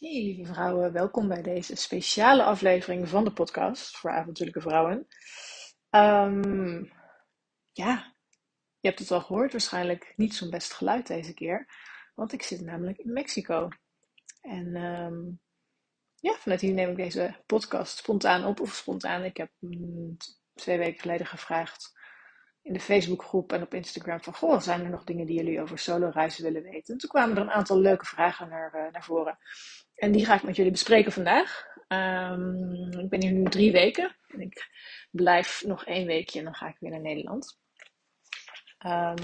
Hey lieve vrouwen, welkom bij deze speciale aflevering van de podcast voor avontuurlijke vrouwen. Ehm, ja, je hebt het al gehoord, waarschijnlijk niet zo'n best geluid deze keer, want ik zit namelijk in Mexico. En ehm, ja, vanuit hier neem ik deze podcast spontaan op, of spontaan. Ik heb twee weken geleden gevraagd in de Facebookgroep en op Instagram van, goh, zijn er nog dingen die jullie over solo reizen willen weten? En toen kwamen er een aantal leuke vragen naar, uh, naar voren. En die ga ik met jullie bespreken vandaag. Um, ik ben hier nu drie weken. En ik blijf nog één weekje en dan ga ik weer naar Nederland.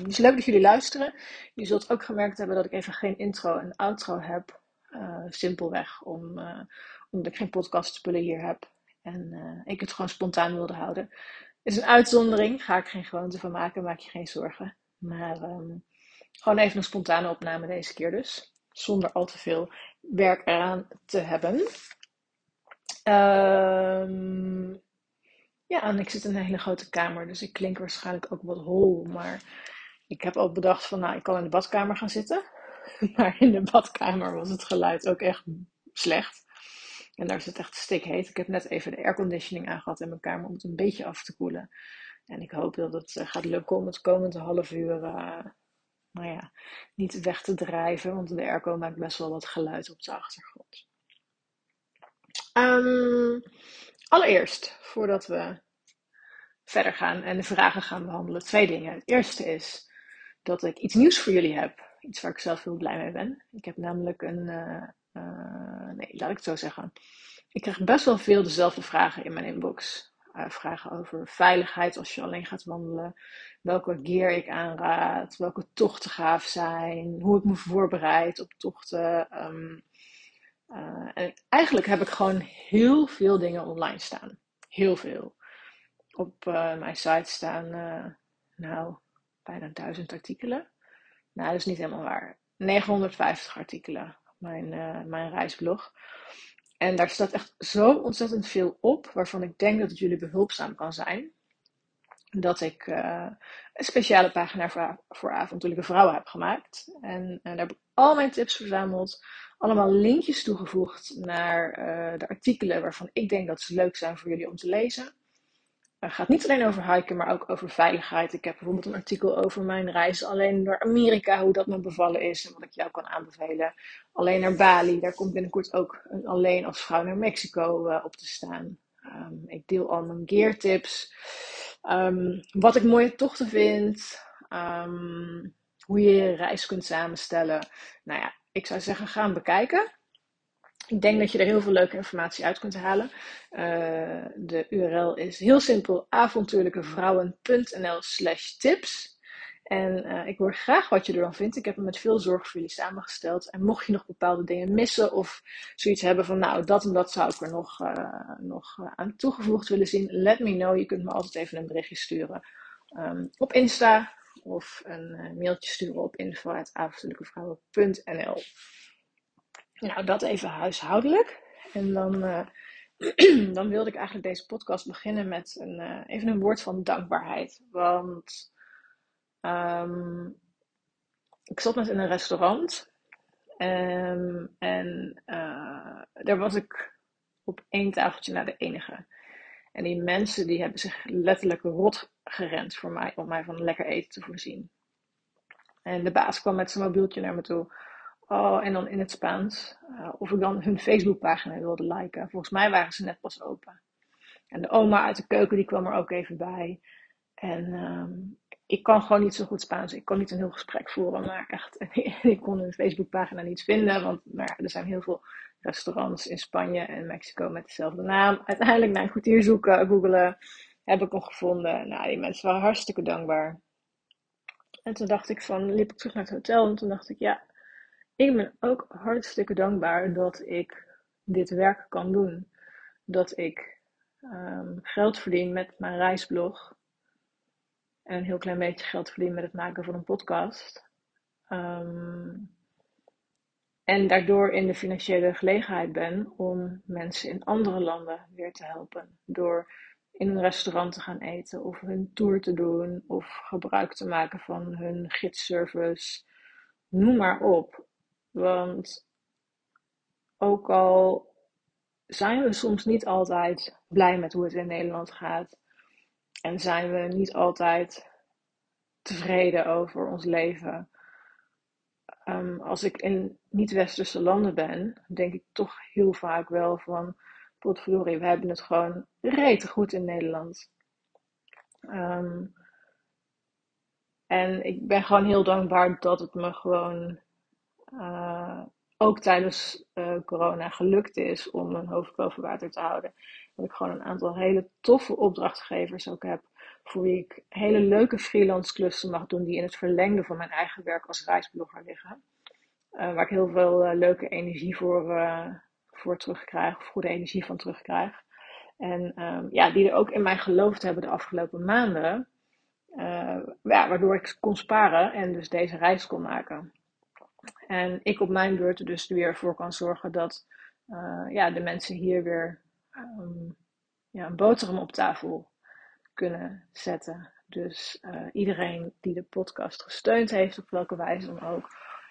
Dus leuk dat jullie luisteren. Je zult ook gemerkt hebben dat ik even geen intro en outro heb. Uh, simpelweg om, uh, omdat ik geen podcastspullen hier heb. En uh, ik het gewoon spontaan wilde houden. Is een uitzondering. Ga ik geen gewoonte van maken. Maak je geen zorgen. Maar um, gewoon even een spontane opname deze keer dus. Zonder al te veel werk eraan te hebben. Um, ja, en ik zit in een hele grote kamer, dus ik klink waarschijnlijk ook wat hol. Maar ik heb ook bedacht van, nou, ik kan in de badkamer gaan zitten. Maar in de badkamer was het geluid ook echt slecht. En daar is het echt stikheet. Ik heb net even de airconditioning aangehad in mijn kamer om het een beetje af te koelen. En ik hoop dat het gaat lukken om het komende half uur uh, nou ja, niet weg te drijven, want de airco maakt best wel wat geluid op de achtergrond. Um, allereerst, voordat we verder gaan en de vragen gaan behandelen, twee dingen. Het eerste is dat ik iets nieuws voor jullie heb. Iets waar ik zelf heel blij mee ben. Ik heb namelijk een. Uh, uh, nee, laat ik het zo zeggen. Ik krijg best wel veel dezelfde vragen in mijn inbox. Uh, vragen over veiligheid als je alleen gaat wandelen welke gear ik aanraad, welke tochten gaaf zijn, hoe ik me voorbereid op tochten. Um, uh, en eigenlijk heb ik gewoon heel veel dingen online staan. Heel veel. Op uh, mijn site staan, nou, bijna duizend artikelen. Nou, dat is niet helemaal waar. 950 artikelen op mijn, mijn reisblog. En daar staat echt zo ontzettend veel op, waarvan ik denk dat het jullie behulpzaam kan zijn dat ik uh, een speciale pagina voor, voor vrouwen heb gemaakt. En, en, daar heb ik al mijn tips verzameld. Allemaal linkjes toegevoegd naar uh, de artikelen waarvan ik denk dat ze leuk zijn voor jullie om te lezen. Het gaat niet alleen over hiken, maar ook over veiligheid. Ik heb bijvoorbeeld een artikel over mijn reis alleen door Amerika, hoe dat me bevallen is en wat ik jou kan aanbevelen. Alleen naar Bali, daar komt binnenkort ook een alleen als vrouw naar Mexico uh, op te staan. Um, ik deel al mijn gear tips. Um, wat ik mooie tochten vind. Um, hoe je je reis kunt samenstellen. Nou ja, ik zou zeggen, ga hem bekijken. Ik denk dat je er heel veel leuke informatie uit kunt halen. Uh, de URL is heel simpel: avontuurlijkevrouwen.nl/slash tips. En uh, ik hoor graag wat je er dan vindt. Ik heb hem met veel zorg voor jullie samengesteld. En mocht je nog bepaalde dingen missen of zoiets hebben van, nou, dat en dat zou ik er nog, uh, nog aan toegevoegd willen zien, let me know. Je kunt me altijd even een berichtje sturen um, op Insta of een mailtje sturen op info.avontuurlijkevrouwen.nl. Nou, dat even huishoudelijk. En dan, dan wilde ik eigenlijk deze podcast beginnen met een, even een woord van dankbaarheid. Want Um, ik zat net in een restaurant. Um, en uh, daar was ik op één tafeltje naar de enige. En die mensen die hebben zich letterlijk rot gerend voor mij, om mij van lekker eten te voorzien. En de baas kwam met zijn mobieltje naar me toe. Oh, en dan in het Spaans. Uh, of ik dan hun Facebookpagina wilde liken. Volgens mij waren ze net pas open. En de oma uit de keuken die kwam er ook even bij. En um, ik kan gewoon niet zo goed Spaans. Ik kan niet een heel gesprek voeren, maar echt, ik kon hun Facebookpagina niet vinden. Want maar er zijn heel veel restaurants in Spanje en Mexico met dezelfde naam. Uiteindelijk na een kwartier zoeken, googelen, heb ik hem gevonden. Nou, die mensen waren hartstikke dankbaar. En toen dacht ik van, liep ik terug naar het hotel en toen dacht ik, ja, ik ben ook hartstikke dankbaar dat ik dit werk kan doen. Dat ik um, geld verdien met mijn reisblog en een heel klein beetje geld verdienen met het maken van een podcast. Um, en daardoor in de financiële gelegenheid ben om mensen in andere landen weer te helpen. Door in een restaurant te gaan eten of hun tour te doen of gebruik te maken van hun gidsservice. Noem maar op. Want ook al zijn we soms niet altijd blij met hoe het in Nederland gaat. En zijn we niet altijd tevreden over ons leven. Um, als ik in niet-westerse landen ben, denk ik toch heel vaak wel van, potverdorie, we hebben het gewoon rete goed in Nederland. Um, en ik ben gewoon heel dankbaar dat het me gewoon uh, ook tijdens uh, corona gelukt is om mijn hoofd boven water te houden. Dat ik gewoon een aantal hele toffe opdrachtgevers ook heb. Voor wie ik hele leuke freelance klussen mag doen die in het verlengde van mijn eigen werk als reisblogger liggen. Uh, waar ik heel veel leuke energie voor, voor terugkrijg, of goede energie van terugkrijg. En um, ja, die er ook in mij geloofd hebben de afgelopen maanden. ja, waardoor ik kon sparen en dus deze reis kon maken. En ik op mijn beurt er dus weer voor kan zorgen dat uh, ja, de mensen hier weer um, ja, een boterham op tafel kunnen zetten. Dus uh, iedereen die de podcast gesteund heeft, op welke wijze dan ook.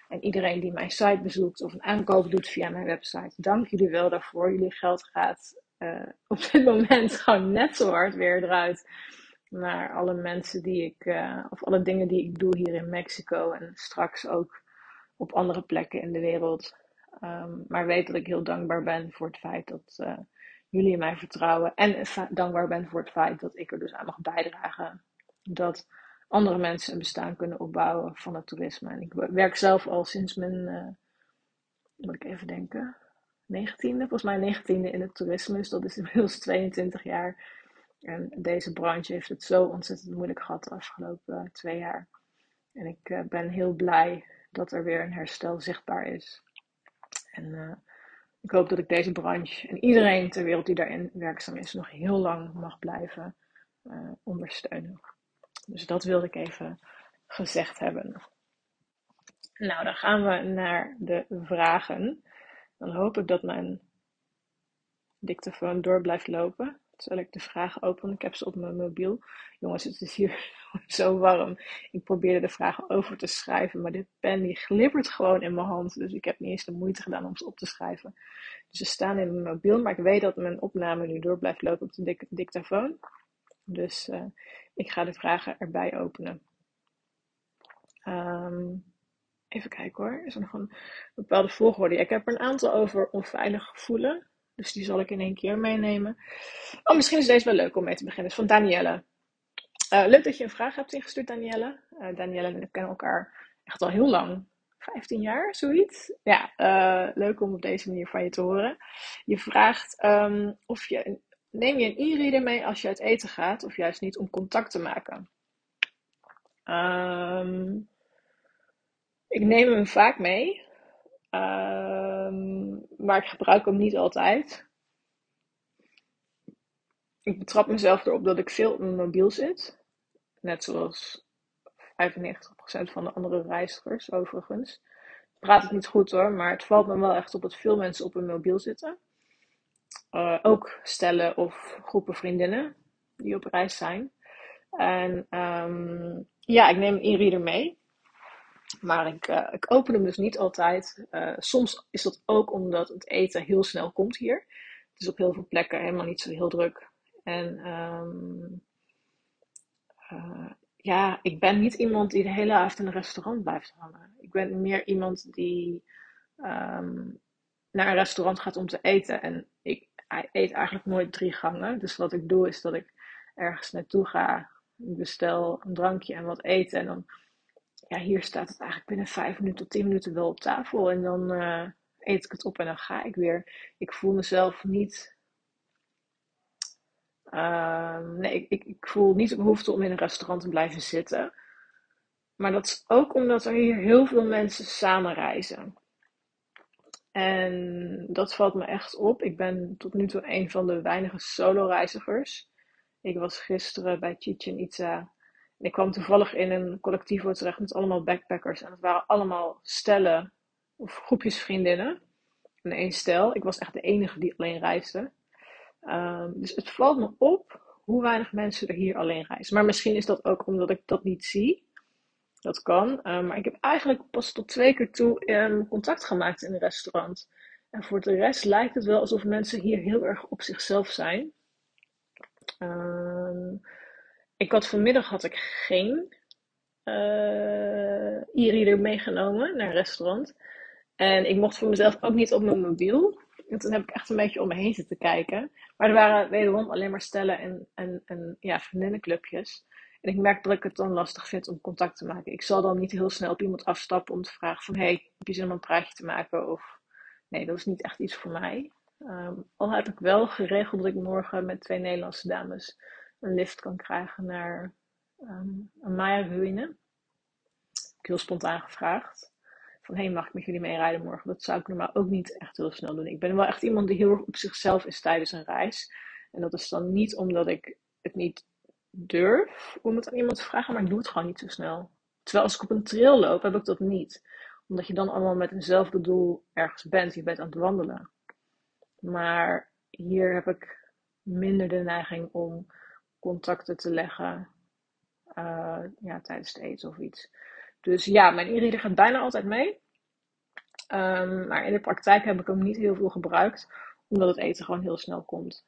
En iedereen die mijn site bezoekt of een aankoop doet via mijn website. Dank jullie wel daarvoor. Jullie geld gaat uh, op dit moment gewoon net zo hard weer eruit. Naar alle mensen die ik, of alle dingen die ik doe hier in Mexico. En straks ook op andere plekken in de wereld. Um, maar weet dat ik heel dankbaar ben voor het feit dat uh, jullie in mij vertrouwen. En dankbaar ben voor het feit dat ik er dus aan mag bijdragen. Dat andere mensen een bestaan kunnen opbouwen van het toerisme. En ik werk zelf al sinds mijn, uh, moet ik even denken, 19e, volgens mij 19e in het toerisme. Dus dat is inmiddels 22 jaar. En deze branche heeft het zo ontzettend moeilijk gehad de afgelopen uh, twee jaar. En ik ben heel blij dat er weer een herstel zichtbaar is. En uh, ik hoop dat ik deze branche en iedereen ter wereld die daarin werkzaam is nog heel lang mag blijven uh, ondersteunen. Dus dat wilde ik even gezegd hebben. Nou, dan gaan we naar de vragen. Dan hoop ik dat mijn dictafoon door blijft lopen. Terwijl ik de vragen open. Ik heb ze op mijn mobiel. Jongens, het is hier zo warm. Ik probeerde de vragen over te schrijven, maar dit pen die glibbert gewoon in mijn hand. Dus ik heb niet eens de moeite gedaan om ze op te schrijven. Dus ze staan in mijn mobiel, maar ik weet dat mijn opname nu door blijft lopen op de dictafoon. Dus uh, ik ga de vragen erbij openen. Um, even kijken hoor. Is er nog een bepaalde volgorde? ik heb er een aantal over onveilig gevoelen. Dus die zal ik in één keer meenemen. Oh, misschien is deze wel leuk om mee te beginnen. Het is van Danielle. Uh, leuk dat je een vraag hebt ingestuurd, Danielle. Uh, Danielle en ik kennen elkaar echt al heel lang. 15 jaar, zoiets. Ja, uh, leuk om op deze manier van je te horen. Je vraagt um, of je, neem je een e-reader mee als je uit eten gaat, of juist niet om contact te maken. Um, ik neem hem vaak mee. Um, maar ik gebruik hem niet altijd. Ik betrap mezelf erop dat ik veel op mijn mobiel zit. Net zoals 95% van de andere reizigers overigens. Ik praat het niet goed hoor, maar het valt me wel echt op dat veel mensen op hun mobiel zitten. Uh, ook stellen of groepen vriendinnen die op reis zijn. En um, ja, ik neem een e-reader mee. Maar ik, uh, ik open hem dus niet altijd. Uh, soms is dat ook omdat het eten heel snel komt hier. Het is op heel veel plekken helemaal niet zo heel druk. En um, uh, ja, ik ben niet iemand die de hele avond in een restaurant blijft hangen. Ik ben meer iemand die um, naar een restaurant gaat om te eten. En ik eet eigenlijk nooit drie gangen. Dus wat ik doe is dat ik ergens naartoe ga. bestel een drankje en wat eten. En dan ja, hier staat het eigenlijk binnen vijf minuten tot tien minuten wel op tafel. En dan uh, eet ik het op en dan ga ik weer. Ik voel mezelf niet. Uh, nee, ik, ik, voel niet de behoefte om in een restaurant te blijven zitten. Maar dat is ook omdat er hier heel veel mensen samen reizen. En dat valt me echt op. Ik ben tot nu toe een van de weinige solo-reizigers. Ik was gisteren bij Chichen Itza ik kwam toevallig in een collectief terecht met allemaal backpackers. En het waren allemaal stellen of groepjes vriendinnen. En één stel. Ik was echt de enige die alleen reisde. Um, dus het valt me op hoe weinig mensen er hier alleen reizen. Maar misschien is dat ook omdat ik dat niet zie. Dat kan. Um, maar ik heb eigenlijk pas tot twee keer toe um, contact gemaakt in een restaurant. En voor de rest lijkt het wel alsof mensen hier heel erg op zichzelf zijn. Ehm, ik had vanmiddag had ik geen uh, e-reader meegenomen naar een restaurant. En ik mocht voor mezelf ook niet op mijn mobiel. En toen heb ik echt een beetje om me heen zitten kijken. Maar er waren wederom alleen maar stellen en, en, en ja, vriendinnenclubjes. En ik merk dat ik het dan lastig vind om contact te maken. Ik zal dan niet heel snel op iemand afstappen om te vragen van... hey, heb je zin om een praatje te maken? Of nee, dat is niet echt iets voor mij. Um, al heb ik wel geregeld dat ik morgen met twee Nederlandse dames een lift kan krijgen naar um, een Maya-ruïne. Ik heel spontaan gevraagd. Van, hé, hey, mag ik met jullie meerijden morgen? Dat zou ik normaal ook niet echt heel snel doen. Ik ben wel echt iemand die heel erg op zichzelf is tijdens een reis. En dat is dan niet omdat ik het niet durf om het aan iemand te vragen, maar ik doe het gewoon niet zo snel. Terwijl als ik op een trail loop, heb ik dat niet. Omdat je dan allemaal met eenzelfde doel ergens bent. Je bent aan het wandelen. Maar hier heb ik minder de neiging om contacten te leggen uh, ja, tijdens het eten of iets. Dus ja, mijn e-reader gaat bijna altijd mee. Um, maar in de praktijk heb ik hem niet heel veel gebruikt, omdat het eten gewoon heel snel komt.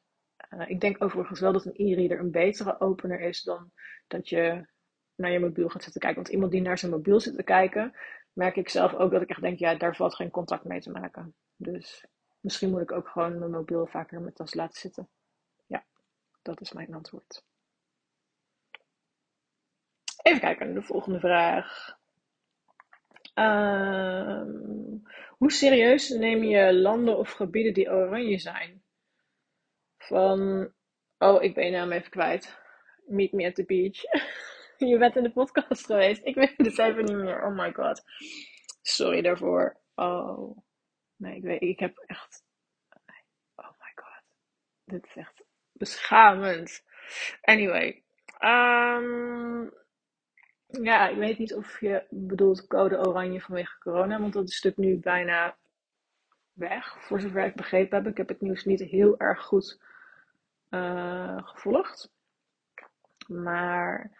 Uh, ik denk overigens wel dat een e-reader een betere opener is dan dat je naar je mobiel gaat zitten kijken. Want iemand die naar zijn mobiel zit te kijken, merk ik zelf ook dat ik echt denk, ja, daar valt geen contact mee te maken. Dus misschien moet ik ook gewoon mijn mobiel vaker mijn tas laten zitten. Ja, dat is mijn antwoord. Even kijken naar de volgende vraag. Uh, hoe serieus neem je landen of gebieden die oranje zijn? Van, oh, ik ben je naam even kwijt. Meet me at the beach. je bent in de podcast geweest. Ik weet het even niet meer. Oh my god. Sorry daarvoor. Oh. Nee, ik weet, ik heb echt. Oh my god. Dit is echt beschamend. Anyway. Um, ja, ik weet niet of je bedoelt code oranje vanwege corona, want dat is natuurlijk nu bijna weg, voor zover ik begrepen heb. Ik heb het nieuws niet heel erg goed uh, gevolgd. Maar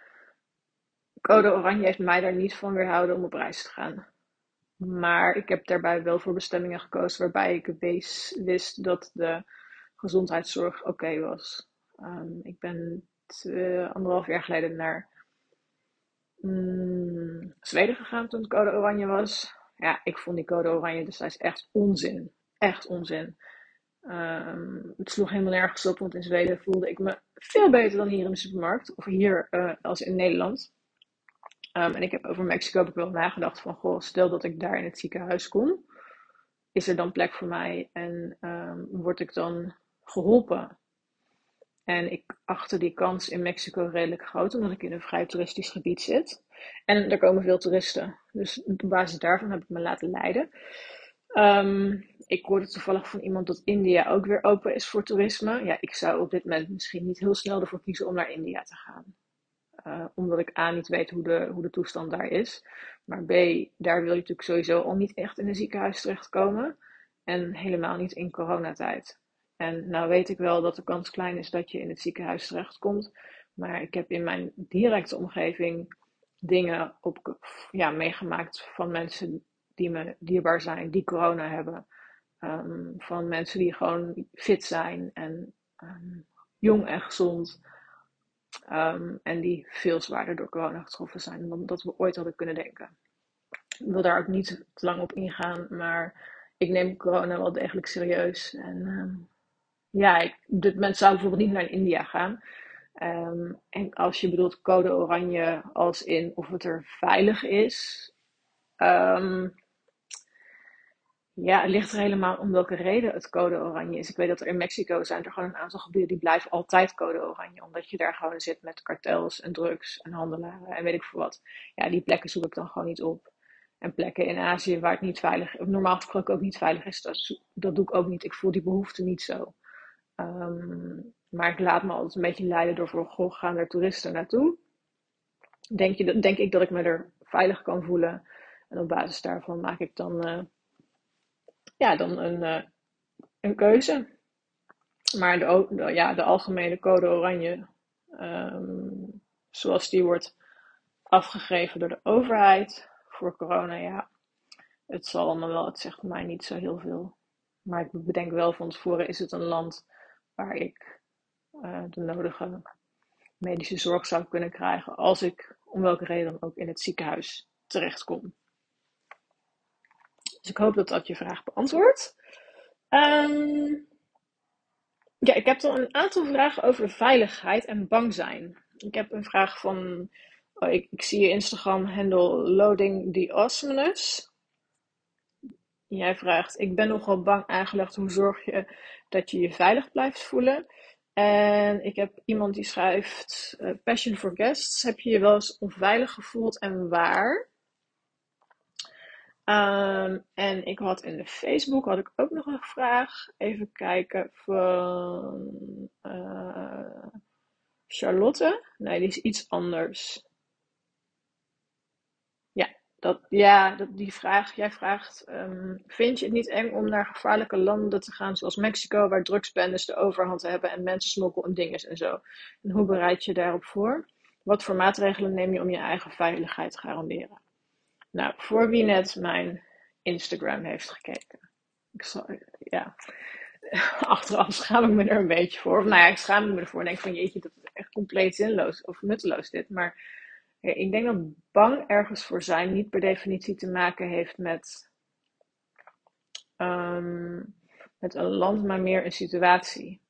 code oranje heeft mij daar niet van weerhouden om op reis te gaan. Maar ik heb daarbij wel voor bestemmingen gekozen waarbij ik wist dat de gezondheidszorg oké was. Um, ik ben anderhalf jaar geleden naar mm, Zweden gegaan toen het code oranje was. Ja, ik vond die code oranje destijds echt onzin. Echt onzin. Um, het sloeg helemaal nergens op, want in Zweden voelde ik me veel beter dan hier in de supermarkt. Of hier uh, als in Nederland. Um, en ik heb over Mexico ik wel nagedacht van, goh, stel dat ik daar in het ziekenhuis kom. Is er dan plek voor mij en um, word ik dan geholpen? En ik achtte die kans in Mexico redelijk groot, omdat ik in een vrij toeristisch gebied zit. En er komen veel toeristen. Dus op basis daarvan heb ik me laten leiden. Um, ik hoorde toevallig van iemand dat India ook weer open is voor toerisme. Ja, ik zou op dit moment misschien niet heel snel ervoor kiezen om naar India te gaan. Uh, omdat ik A niet weet hoe de, hoe de toestand daar is. Maar B, daar wil je natuurlijk sowieso al niet echt in een ziekenhuis terechtkomen. En helemaal niet in coronatijd. En nou weet ik wel dat de kans klein is dat je in het ziekenhuis terechtkomt. Maar ik heb in mijn directe omgeving dingen op, ja, meegemaakt van mensen die me dierbaar zijn, die corona hebben. Um, van mensen die gewoon fit zijn en um, jong en gezond. Um, en die veel zwaarder door corona getroffen zijn dan dat we ooit hadden kunnen denken. Ik wil daar ook niet te lang op ingaan, maar ik neem corona wel degelijk serieus. En ja, dit moment zou bijvoorbeeld niet naar India gaan. Um, en als je bedoelt code oranje als in of het er veilig is. Um, ja, ligt er helemaal om welke reden het code oranje is. Ik weet dat er in Mexico zijn er gewoon een aantal gebieden die blijven altijd code oranje. Omdat je daar gewoon zit met kartels en drugs en handelaren en weet ik veel wat. Ja, die plekken zoek ik dan gewoon niet op. En plekken in Azië waar het niet veilig, normaal gesproken ook niet veilig is, dat, dat doe ik ook niet. Ik voel die behoefte niet zo. Um, maar ik laat me altijd een beetje leiden door voor, goh, gaan er toeristen naartoe? Denk, je, denk ik dat ik me er veilig kan voelen. En op basis daarvan maak ik dan, uh, ja, dan een, uh, een keuze. Maar de, ja, de algemene code oranje, um, zoals die wordt afgegeven door de overheid voor corona, ja, het zal allemaal wel, het zegt mij niet zo heel veel. Maar ik bedenk wel van tevoren, is het een land waar ik uh, de nodige medische zorg zou kunnen krijgen als ik om welke reden dan ook in het ziekenhuis terechtkom. Dus ik hoop dat dat je vraag beantwoordt. Um, ja, ik heb dan een aantal vragen over veiligheid en bang zijn. Ik heb een vraag van, oh, ik, zie je Instagram handle loading the. Jij vraagt, ik ben nogal bang aangelegd, hoe zorg je dat je je veilig blijft voelen? En ik heb iemand die schrijft, uh, Passion for Guests, heb je je wel eens onveilig gevoeld en waar? Um, en ik had in de Facebook had ik ook nog een vraag. Even kijken van uh, Charlotte. Nee, die is iets anders. Dat, ja dat, die vraag. Jij vraagt: um, Vind je het niet eng om naar gevaarlijke landen te gaan, zoals Mexico, waar drugsbendes de overhand hebben en mensen smokkel en dingen en zo? En hoe bereid je daarop voor? Wat voor maatregelen neem je om je eigen veiligheid te garanderen? Nou, voor wie net mijn Instagram heeft gekeken. Ik zal, ja, achteraf schaam ik me er een beetje voor. Of nou ja, ik schaam me ervoor en denk van jeetje, dat is echt compleet zinloos of nutteloos dit. Maar ik denk dat bang ergens voor zijn niet per definitie te maken heeft met, um, met een land, maar meer een situatie.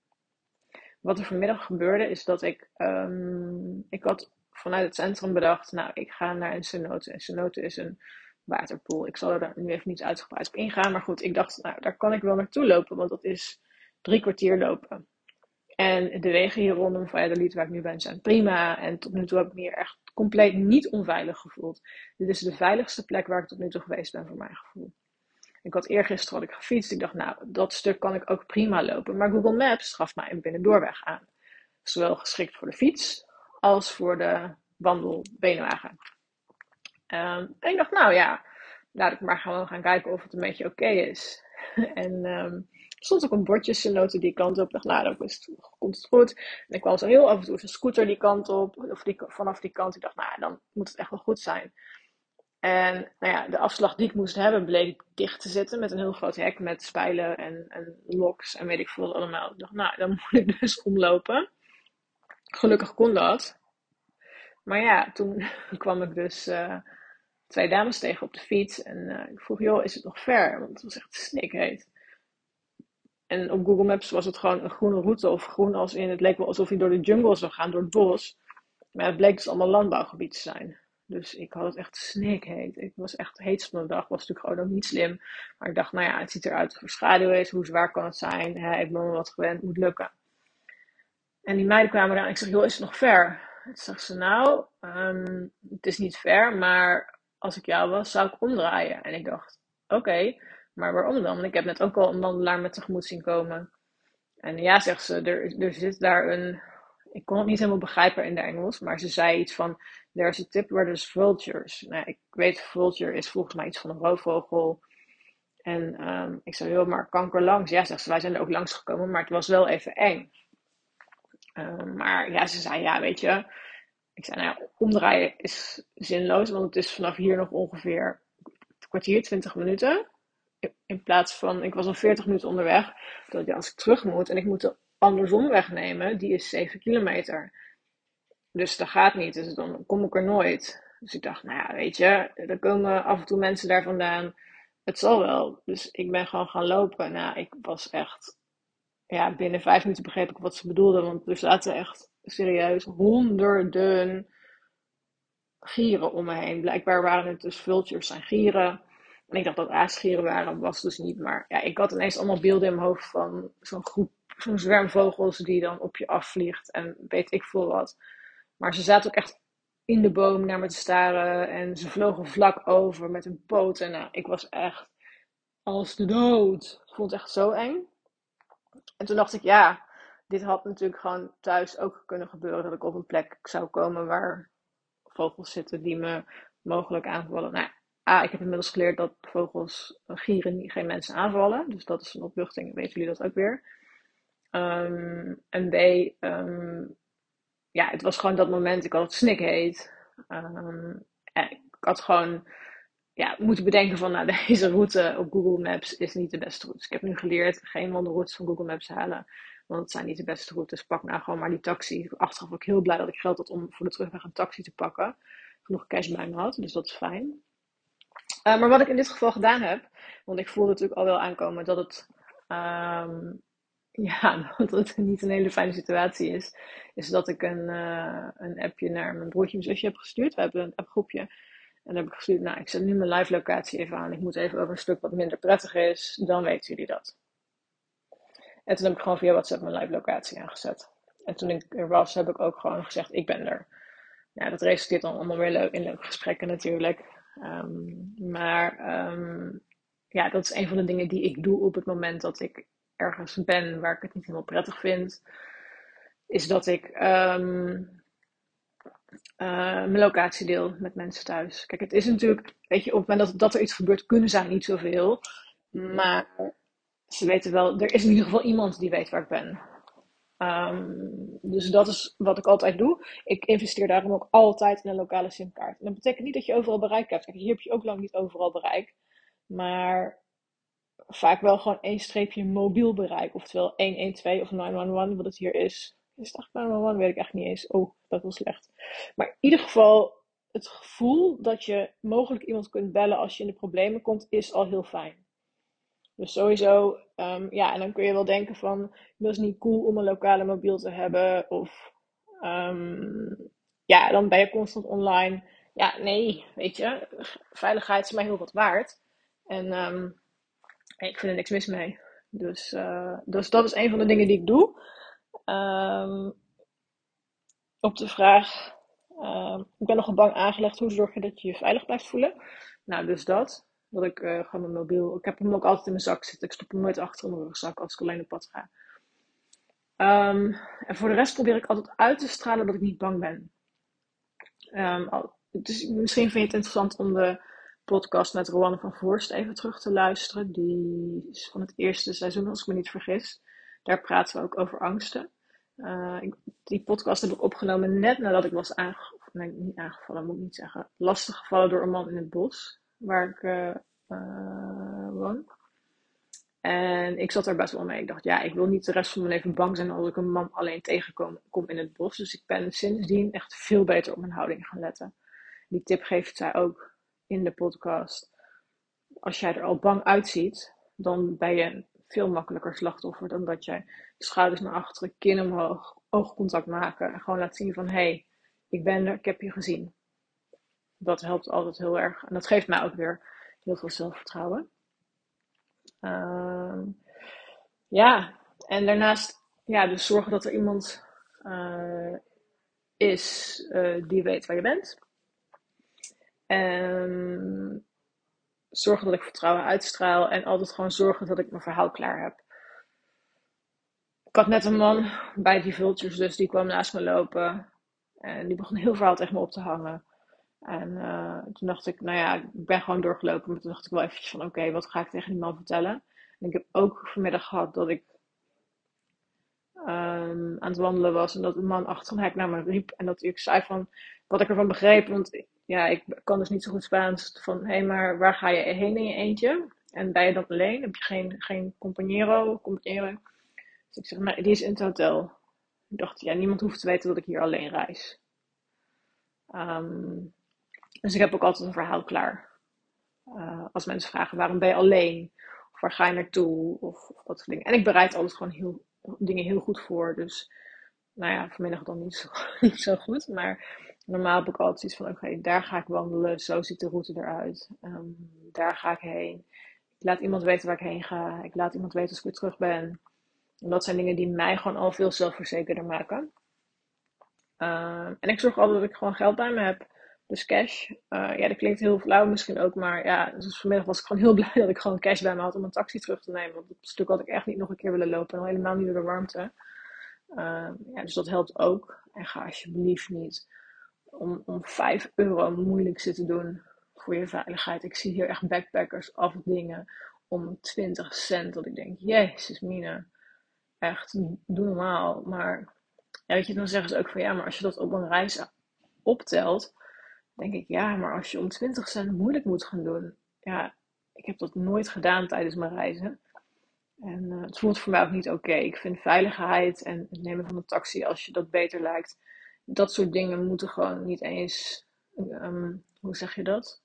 Wat er vanmiddag gebeurde is dat ik, um, ik had vanuit het centrum bedacht, nou, ik ga naar een cenote. Een cenote is een waterpool. Ik zal er nu even niet uitgebreid op ingaan. Maar goed, ik dacht, nou, daar kan ik wel naartoe lopen, want dat is drie kwartier lopen. En de wegen hier rondom Valladolid, waar ik nu ben, zijn prima. En tot nu toe heb ik me hier echt compleet niet onveilig gevoeld. Dit is de veiligste plek waar ik tot nu toe geweest ben, voor mijn gevoel. Ik had eergisteren had ik gefietst. Ik dacht, nou, dat stuk kan ik ook prima lopen. Maar Google Maps gaf mij een binnendoorweg aan. Zowel geschikt voor de fiets als voor de wandelbeenwagen. Um, en ik dacht, nou ja, laat ik maar gewoon gaan kijken of het een beetje oké is. en er stond ook een bordje cenote die kant op. Dacht, nou, dan komt het goed. En ik kwam zo heel af en toe een scooter die kant op, of die, vanaf die kant. Ik dacht, nou, dan moet het echt wel goed zijn. En nou ja, de afslag die ik moest hebben bleek dicht te zitten met een heel groot hek met spijlen en, en locks en weet ik veel allemaal. Ik dacht, nou, dan moet ik dus omlopen. Gelukkig kon dat. Maar ja, toen kwam ik dus uh, twee dames tegen op de fiets. En uh, ik vroeg, joh, is het nog ver? Want het was echt snikheet. En op Google Maps was het gewoon een groene route. Of groen als in, het leek wel alsof hij door de jungle zou gaan, door het bos. Maar het bleek dus allemaal landbouwgebied te zijn. Dus ik had het echt snikheet. Ik was echt heet van de dag. Was natuurlijk gewoon ook niet slim. Maar ik dacht, nou ja, het ziet eruit alsof er schaduw is. Hoe zwaar kan het zijn? ik ben wel wat gewend, moet lukken. En die meiden kwamen eraan. Ik zeg, joh, is het nog ver? Toen zegt ze, nou, um, het is niet ver, maar als ik jou was, zou ik omdraaien. En ik dacht, oké, maar waarom dan? Want ik heb net ook al een wandelaar met tegemoet zien komen. En ja, zegt ze, er, zit daar een... Ik kon het niet helemaal begrijpen in de Engels, maar ze zei iets van... There's a tip where there's vultures. Nou, ik weet, vulture is volgens mij iets van een roofvogel. En um, ik zei, heel maar kanker langs. Ja, zegt ze, wij zijn er ook langs gekomen, maar het was wel even eng. Um, maar ja, ze zei, ja, weet je, ik zei, nou omdraaien is zinloos, want het is vanaf hier nog ongeveer een kwartier, 20 minuten. In plaats van, ik was al 40 minuten onderweg, dat ja, als ik terug moet en ik moet de andersom wegnemen, die is 7 kilometer. Dus dat gaat niet, dus dan kom ik er nooit. Dus ik dacht, nou ja, weet je, er komen af en toe mensen daar vandaan. Het zal wel. Dus ik ben gewoon gaan lopen. Nou, ik was echt ja, binnen vijf minuten begreep ik wat ze bedoelden. Want er zaten echt serieus honderden gieren om me heen. Blijkbaar waren het dus vultures en gieren. En ik dacht dat aasgieren waren, was dus niet. Maar ja, ik had ineens allemaal beelden in mijn hoofd van zo'n groep, zo'n zwerm vogels die dan op je afvliegt. En weet ik veel wat. Maar ze zaten ook echt in de boom naar me te staren. En ze vlogen vlak over met hun poten. Nou, ik was echt als de dood. Ik vond het echt zo eng. En toen dacht ik, ja, dit had natuurlijk gewoon thuis ook kunnen gebeuren. Dat ik op een plek zou komen waar vogels zitten die me mogelijk aanvallen. Nou, A, ik heb inmiddels geleerd dat vogels, gieren, geen mensen aanvallen. Dus dat is een opluchting, weten jullie dat ook weer. Um, en B, um, ja, het was gewoon dat moment, ik had het snikheet. Um, ik had gewoon ja, moeten bedenken van, nou, deze route op Google Maps is niet de beste route. Dus ik heb nu geleerd, geen wandelroutes van Google Maps halen. Want het zijn niet de beste routes. Pak nou gewoon maar die taxi. Achteraf ook heel blij dat ik geld had om voor de terugweg een taxi te pakken. Genoeg cash bij me had, dus dat is fijn. Uh, maar wat ik in dit geval gedaan heb, want ik voelde natuurlijk al wel aankomen dat het, um, ja, dat het niet een hele fijne situatie is, is dat ik een, uh, een appje naar mijn broertje en zusje heb gestuurd. We hebben een appgroepje. En dan heb ik gestuurd, nou, ik zet nu mijn live locatie even aan. Ik moet even over een stuk wat minder prettig is. Dan weten jullie dat. En toen heb ik gewoon via WhatsApp mijn live locatie aangezet. En toen ik er was, heb ik ook gewoon gezegd, ik ben er. Ja, dat resulteert dan allemaal weer leuk in leuke gesprekken natuurlijk. Um, maar um, ja, dat is een van de dingen die ik doe op het moment dat ik ergens ben waar ik het niet helemaal prettig vind. Is dat ik um, uh, mijn locatie deel met mensen thuis. Kijk, het is natuurlijk, weet je, op het moment dat, dat er iets gebeurt, kunnen zij niet zoveel. Maar ze weten wel, er is in ieder geval iemand die weet waar ik ben. Um, dus dat is wat ik altijd doe. Ik investeer daarom ook altijd in een lokale simkaart. En dat betekent niet dat je overal bereik hebt. Kijk, hier heb je ook lang niet overal bereik. Maar vaak wel gewoon één streepje mobiel bereik. Oftewel 112 of 911, wat het hier is. Is het echt 911? Weet ik echt niet eens. Oh, dat was slecht. Maar in ieder geval, het gevoel dat je mogelijk iemand kunt bellen als je in de problemen komt, is al heel fijn. Dus sowieso, um, ja, en dan kun je wel denken van, dat is niet cool om een lokale mobiel te hebben. Of, um, ja, dan ben je constant online. Ja, nee, weet je, veiligheid is mij heel wat waard. En um, ik vind er niks mis mee. Dus, uh, dus dat is een van de dingen die ik doe. Op de vraag, ik ben nogal bang aangelegd, hoe zorg je dat je je veilig blijft voelen? Nou, dus dat. Dat ik uh, gewoon mijn mobiel. Ik heb hem ook altijd in mijn zak zitten. Ik stop hem nooit achter in mijn rugzak als ik alleen op pad ga. Um, en voor de rest probeer ik altijd uit te stralen dat ik niet bang ben. Dus misschien vind je het interessant om de podcast met Rowan van Voorst even terug te luisteren. Die is van het eerste seizoen, als ik me niet vergis. Daar praten we ook over angsten. Ik, die podcast heb ik opgenomen net nadat ik was aangevallen. Niet aangevallen, moet ik niet zeggen. Lastig gevallen door een man in het bos waar ik uh, uh, woon. En ik zat er best wel mee. Ik dacht, ja, ik wil niet de rest van mijn leven bang zijn als ik een man alleen tegenkom kom in het bos. Dus ik ben sindsdien echt veel beter op mijn houding gaan letten. Die tip geeft zij ook in de podcast. Als jij er al bang uitziet, dan ben je veel makkelijker slachtoffer dan dat jij schouders naar achteren, kin omhoog, oogcontact maken en gewoon laat zien van hé, hey, ik ben er, ik heb je gezien dat helpt altijd heel erg. En dat geeft mij ook weer heel veel zelfvertrouwen. Uh, ja, en daarnaast, ja, dus zorgen dat er iemand uh, is uh, die weet waar je bent. En zorgen dat ik vertrouwen uitstraal en altijd gewoon zorgen dat ik mijn verhaal klaar heb. Ik had net een man bij die vultures, dus die kwam naast me lopen. En die begon heel verhaal tegen me op te hangen. En uh, toen dacht ik, nou ja, ik ben gewoon doorgelopen. Maar toen dacht ik wel eventjes van, oké, wat ga ik tegen die man vertellen? En ik heb ook vanmiddag gehad dat ik um, aan het wandelen was. En dat een man achter een hek naar me riep. En dat ik zei van, wat ik ervan begreep. Want ja, ik kan dus niet zo goed Spaans. Van, hé, hey, maar waar ga je heen in je eentje? En ben je dan alleen? Heb je geen, geen compañero? compañero? Dus ik zeg, nee, die is in het hotel. Ik dacht, ja, niemand hoeft te weten dat ik hier alleen reis. Um, dus ik heb ook altijd een verhaal klaar. Uh, als mensen vragen waarom ben je alleen? Of waar ga je naartoe? Of, of dat soort dingen. En ik bereid altijd gewoon heel, dingen heel goed voor. Dus nou ja, vanmiddag dan niet zo, niet zo goed. Maar normaal heb ik altijd iets van oké, daar ga ik wandelen. Zo ziet de route eruit. Um, daar ga ik heen. Ik laat iemand weten waar ik heen ga. Ik laat iemand weten als ik weer terug ben. En dat zijn dingen die mij gewoon al veel zelfverzekerder maken. Uh, en ik zorg altijd dat ik gewoon geld bij me heb. Dus cash. Uh, ja, dat klinkt heel flauw misschien ook, maar ja, dus vanmiddag was ik gewoon heel blij dat ik gewoon cash bij me had om een taxi terug te nemen. Want dat stuk had ik echt niet nog een keer willen lopen, en al helemaal niet door de warmte. Uh, ja, dus dat helpt ook. En ga alsjeblieft niet om, om 5 euro moeilijk zitten doen voor je veiligheid. Ik zie hier echt backpackers afdingen om 20 cent. Dat ik denk, jezus mine, echt, doe normaal. Maar ja, weet je, dan zeggen ze ook van ja, maar als je dat op een reis optelt, denk ik, ja, maar als je om 20 cent moeilijk moet gaan doen. Ja, ik heb dat nooit gedaan tijdens mijn reizen. En uh, het voelt voor mij ook niet oké. Ik vind veiligheid en het nemen van een taxi als je dat beter lijkt. Dat soort dingen moeten gewoon niet eens. Um, hoe zeg je dat?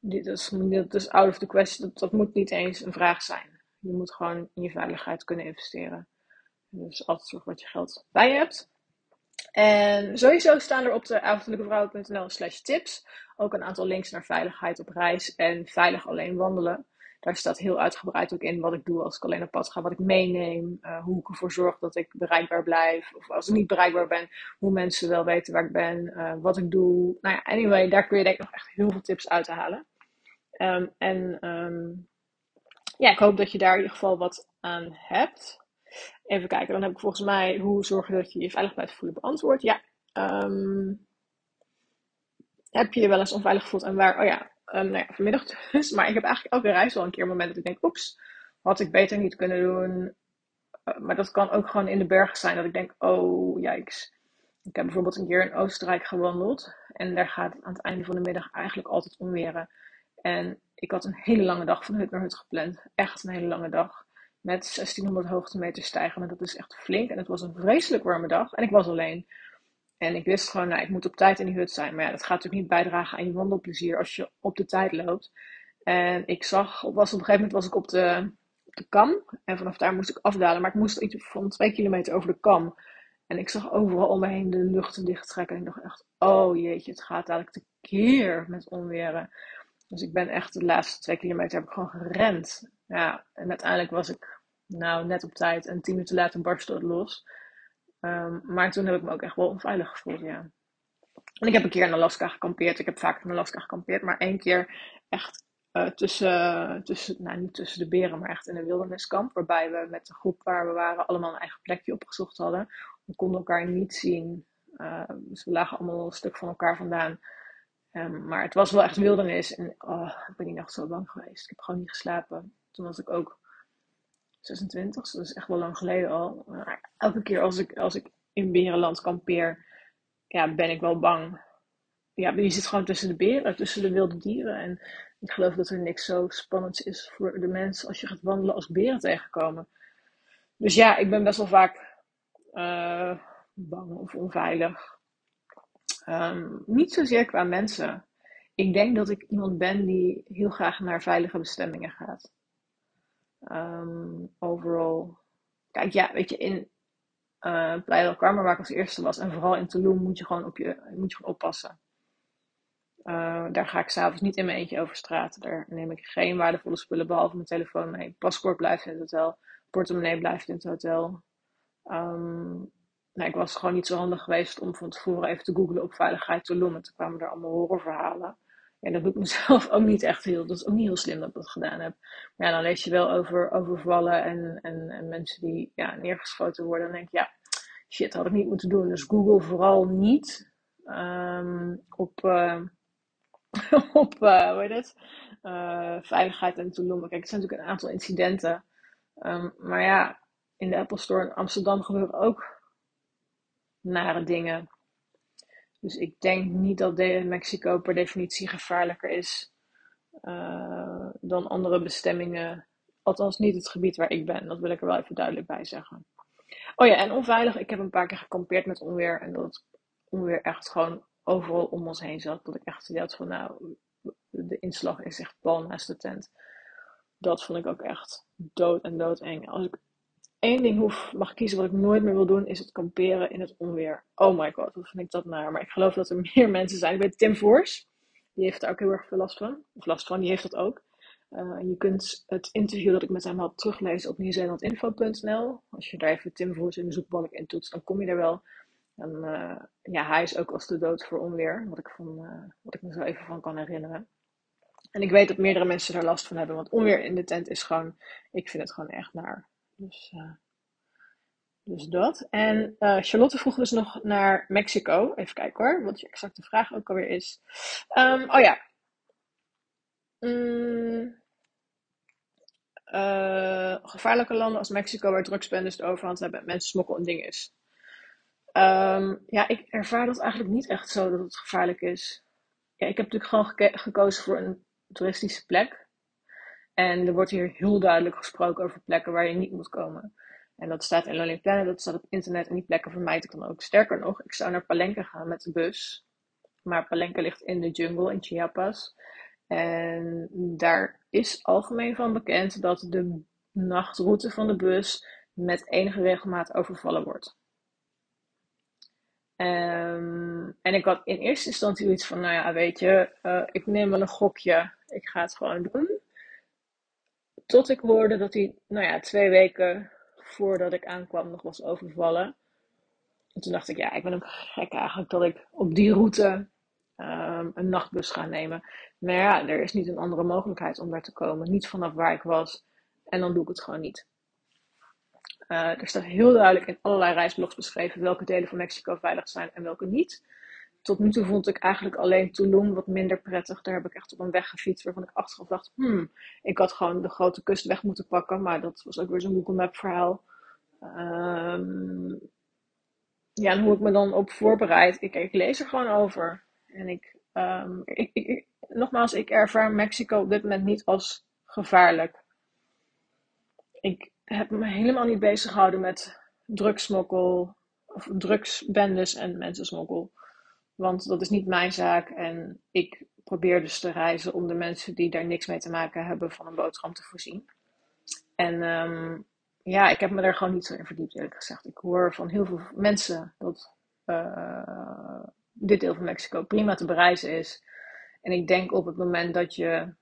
Dat is, dat is out of the question. Dat, dat moet niet eens een vraag zijn. Je moet gewoon in je veiligheid kunnen investeren. Dus altijd zorg wat je geld bij hebt. En sowieso staan er op de avondelijkevrouwen.nl slash tips ook een aantal links naar veiligheid op reis en veilig alleen wandelen. Daar staat heel uitgebreid ook in wat ik doe als ik alleen op pad ga, wat ik meeneem, uh, hoe ik ervoor zorg dat ik bereikbaar blijf. Of als ik niet bereikbaar ben, hoe mensen wel weten waar ik ben, uh, wat ik doe. Nou ja, anyway, daar kun je denk ik nog echt heel veel tips uit halen. Um, en um, ja, ik hoop dat je daar in ieder geval wat aan hebt. Even kijken, dan heb ik volgens mij hoe zorgen dat je je veilig blijft voelen beantwoord. Ja, um, heb je je wel eens onveilig gevoeld en waar? Oh ja, um, nou ja, vanmiddag dus. Maar ik heb eigenlijk elke reis wel een keer een moment dat ik denk, oeps, had ik beter niet kunnen doen. Uh, maar dat kan ook gewoon in de bergen zijn dat ik denk, oh jijks. Ik heb bijvoorbeeld een keer in Oostenrijk gewandeld. En daar gaat het aan het einde van de middag eigenlijk altijd omweren. En ik had een hele lange dag van hut naar hut gepland. Echt een hele lange dag met 1600 hoogtemeter stijgen. En dat is echt flink. En het was een vreselijk warme dag. En ik was alleen. En ik wist gewoon, nou, ik moet op tijd in die hut zijn. Maar ja, dat gaat natuurlijk niet bijdragen aan je wandelplezier als je op de tijd loopt. En ik zag, was op een gegeven moment was ik op de, de kam. En vanaf daar moest ik afdalen. Maar ik moest iets van twee kilometer over de kam. En ik zag overal om me heen de lucht dicht trekken. En ik dacht echt, oh jeetje, het gaat dadelijk te keer met onweren. Dus ik ben echt de laatste twee kilometer heb ik gewoon gerend. Ja, en uiteindelijk was ik nou net op tijd en tien minuten later barstte het los. Um, maar toen heb ik me ook echt wel onveilig gevoeld, ja. En ik heb een keer in Alaska gekampeerd. Ik heb vaak in Alaska gekampeerd, maar één keer echt uh, tussen, tussen, nou niet tussen de beren, maar echt in een wilderniskamp. Waarbij we met de groep waar we waren allemaal een eigen plekje opgezocht hadden. We konden elkaar niet zien. Uh, dus we lagen allemaal een stuk van elkaar vandaan. Um, maar het was wel echt wildernis. En oh, ik ben niet echt zo bang geweest. Ik heb gewoon niet geslapen. Toen was ik ook 26, dus dat is echt wel lang geleden al. Elke keer als ik, als ik in Berenland kampeer, ja, ben ik wel bang. Ja, je zit gewoon tussen de beren, tussen de wilde dieren. En ik geloof dat er niks zo spannends is voor de mensen als je gaat wandelen als beren tegenkomen. Dus ja, ik ben best wel vaak uh, bang of onveilig. Um, niet zozeer qua mensen. Ik denk dat ik iemand ben die heel graag naar veilige bestemmingen gaat. Um, overal. Kijk, ja, weet je, in uh, Playa waar ik als eerste was, en vooral in Tulum, moet je gewoon, op je, moet je gewoon oppassen. Uh, daar ga ik s'avonds niet in mijn eentje over straat. Daar neem ik geen waardevolle spullen behalve mijn telefoon mee. Paspoort blijft in het hotel. Portemonnee blijft in het hotel. Um, nou, ik was gewoon niet zo handig geweest om van tevoren even te googlen op veiligheid Tulum. En toen kwamen er allemaal horrorverhalen. En dat doet mezelf ook niet echt heel. Dat is ook niet heel slim dat ik dat gedaan heb. Maar ja, dan lees je wel over overvallen en, en, en mensen die ja, neergeschoten worden. Dan denk ik, ja, shit, had ik niet moeten doen. Dus Google vooral niet um, op, uh, op uh, hoe heet het? Uh, veiligheid en Tulum. Kijk, er zijn natuurlijk een aantal incidenten. Um, maar ja, in de Apple Store in Amsterdam gebeuren ook nare dingen. Dus ik denk niet dat Mexico per definitie gevaarlijker is uh, dan andere bestemmingen. Althans, niet het gebied waar ik ben. Dat wil ik er wel even duidelijk bij zeggen. Oh ja, en onveilig. Ik heb een paar keer gekampeerd met onweer. En dat onweer echt gewoon overal om ons heen zat. Dat ik echt had van, nou, de inslag is echt pal naast de tent. Dat vond ik ook echt dood en dood eng. Als ik één ding hoef, mag kiezen wat ik nooit meer wil doen, is het kamperen in het onweer. Oh my god, wat vind ik dat naar. Maar ik geloof dat er meer mensen zijn. Ik weet Tim Voors, die heeft er ook heel erg veel last van. Of last van, die heeft dat ook. Uh, je kunt het interview dat ik met hem had teruglezen op nieuwzeelandinfo.nl. Als je daar even Tim Voors in de zoekbalk in toetst, dan kom je er wel. En, uh, ja, hij is ook als de dood voor onweer, wat ik, van, uh, wat ik me zo even van kan herinneren. En ik weet dat meerdere mensen daar last van hebben, want onweer in de tent is gewoon, ik vind het gewoon echt naar. Dus, uh, dus dat. En uh, Charlotte vroeg dus nog naar Mexico. Even kijken hoor, wat je exacte vraag ook alweer is. Um, oh ja. Mm, uh, gevaarlijke landen als Mexico, waar drugsbendes de overhand hebben, mensen smokkel en dingen is. Um, ja, ik ervaar dat eigenlijk niet echt zo dat het gevaarlijk is. ja, ik heb natuurlijk gewoon gekozen voor een toeristische plek. En er wordt hier heel duidelijk gesproken over plekken waar je niet moet komen. En dat staat in Lonely Planet, dat staat op internet. En die plekken vermijd ik dan ook. Sterker nog, ik zou naar Palenque gaan met de bus. Maar Palenque ligt in de jungle in Chiapas. En daar is algemeen van bekend dat de nachtroute van de bus met enige regelmaat overvallen wordt. Um, en ik had in eerste instantie iets van, nou ja, weet je, uh, ik neem wel een gokje, ik ga het gewoon doen. Tot ik hoorde dat hij, nou ja, twee weken voordat ik aankwam nog was overvallen. En toen dacht ik, ja, ik ben ook gek eigenlijk dat ik op die route um, een nachtbus ga nemen. Maar ja, er is niet een andere mogelijkheid om daar te komen. Niet vanaf waar ik was. En dan doe ik het gewoon niet. Uh, er staat heel duidelijk in allerlei reisblogs beschreven welke delen van Mexico veilig zijn en welke niet. Tot nu toe vond ik eigenlijk alleen Tulum wat minder prettig. Daar heb ik echt op een weg gefietst waarvan ik achteraf dacht, hmm, ik had gewoon de grote kustweg moeten pakken. Maar dat was ook weer zo'n Google Map verhaal. Um, ja, en hoe ik me dan op voorbereid, ik, lees er gewoon over. En ik, ik, ik, nogmaals, ik ervaar Mexico op dit moment niet als gevaarlijk. Ik heb me helemaal niet bezig gehouden met drugsmokkel, of drugsbendes en mensensmokkel. Want dat is niet mijn zaak en ik probeer dus te reizen om de mensen die daar niks mee te maken hebben van een boterham te voorzien. En um, ja, ik heb me daar gewoon niet zo in verdiept eerlijk gezegd. Ik hoor van heel veel mensen dat uh, dit deel van Mexico prima te bereizen is. En ik denk op het moment dat je